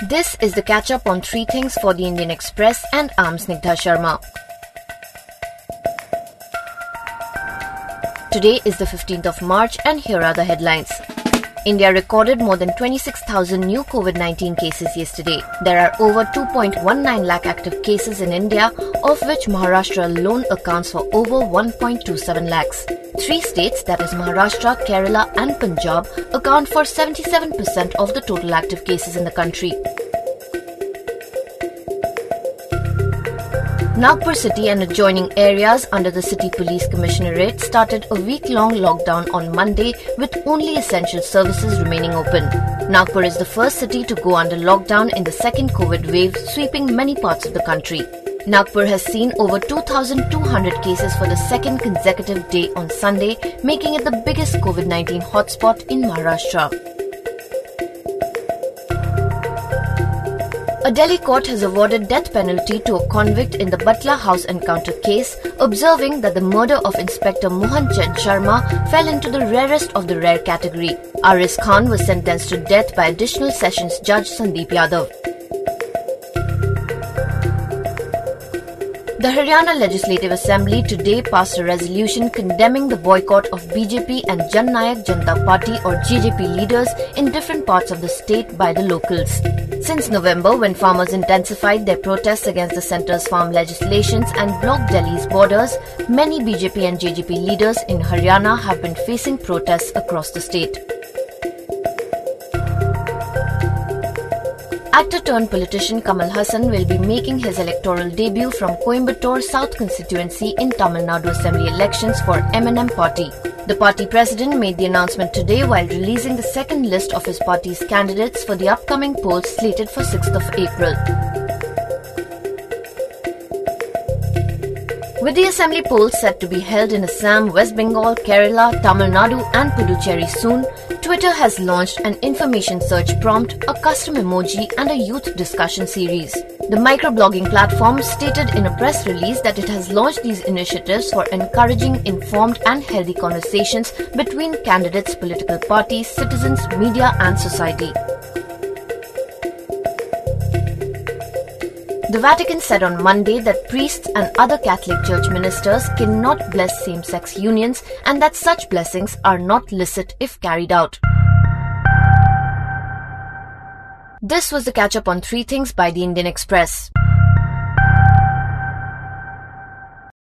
This is the catch up on three things for the Indian Express and I'm Sharma. Today is the 15th of March and here are the headlines. India recorded more than 26,000 new COVID-19 cases yesterday. There are over 2.19 lakh active cases in India, of which Maharashtra alone accounts for over 1.27 lakhs. Three states, that is Maharashtra, Kerala and Punjab, account for 77% of the total active cases in the country. Nagpur city and adjoining areas under the city police commissionerate started a week-long lockdown on Monday with only essential services remaining open. Nagpur is the first city to go under lockdown in the second COVID wave sweeping many parts of the country. Nagpur has seen over 2,200 cases for the second consecutive day on Sunday, making it the biggest COVID-19 hotspot in Maharashtra. A Delhi court has awarded death penalty to a convict in the Batla House encounter case, observing that the murder of Inspector Mohan Chand Sharma fell into the rarest of the rare category. Ariz Khan was sentenced to death by additional sessions judge Sandeep Yadav. The Haryana Legislative Assembly today passed a resolution condemning the boycott of BJP and Jan Nayak Janata Party or JJP leaders in different parts of the state by the locals. Since November, when farmers intensified their protests against the centre's farm legislations and blocked Delhi's borders, many BJP and JJP leaders in Haryana have been facing protests across the state. Actor turned politician Kamal Haasan will be making his electoral debut from Coimbatore South constituency in Tamil Nadu Assembly elections for MNM party. The party president made the announcement today while releasing the second list of his party's candidates for the upcoming polls slated for 6th of April. With the assembly polls set to be held in Assam, West Bengal, Kerala, Tamil Nadu, and Puducherry soon, Twitter has launched an information search prompt, a custom emoji, and a youth discussion series. The microblogging platform stated in a press release that it has launched these initiatives for encouraging informed and healthy conversations between candidates, political parties, citizens, media, and society. The Vatican said on Monday that priests and other Catholic Church ministers cannot bless same sex unions and that such blessings are not licit if carried out. This was the catch up on three things by the Indian Express.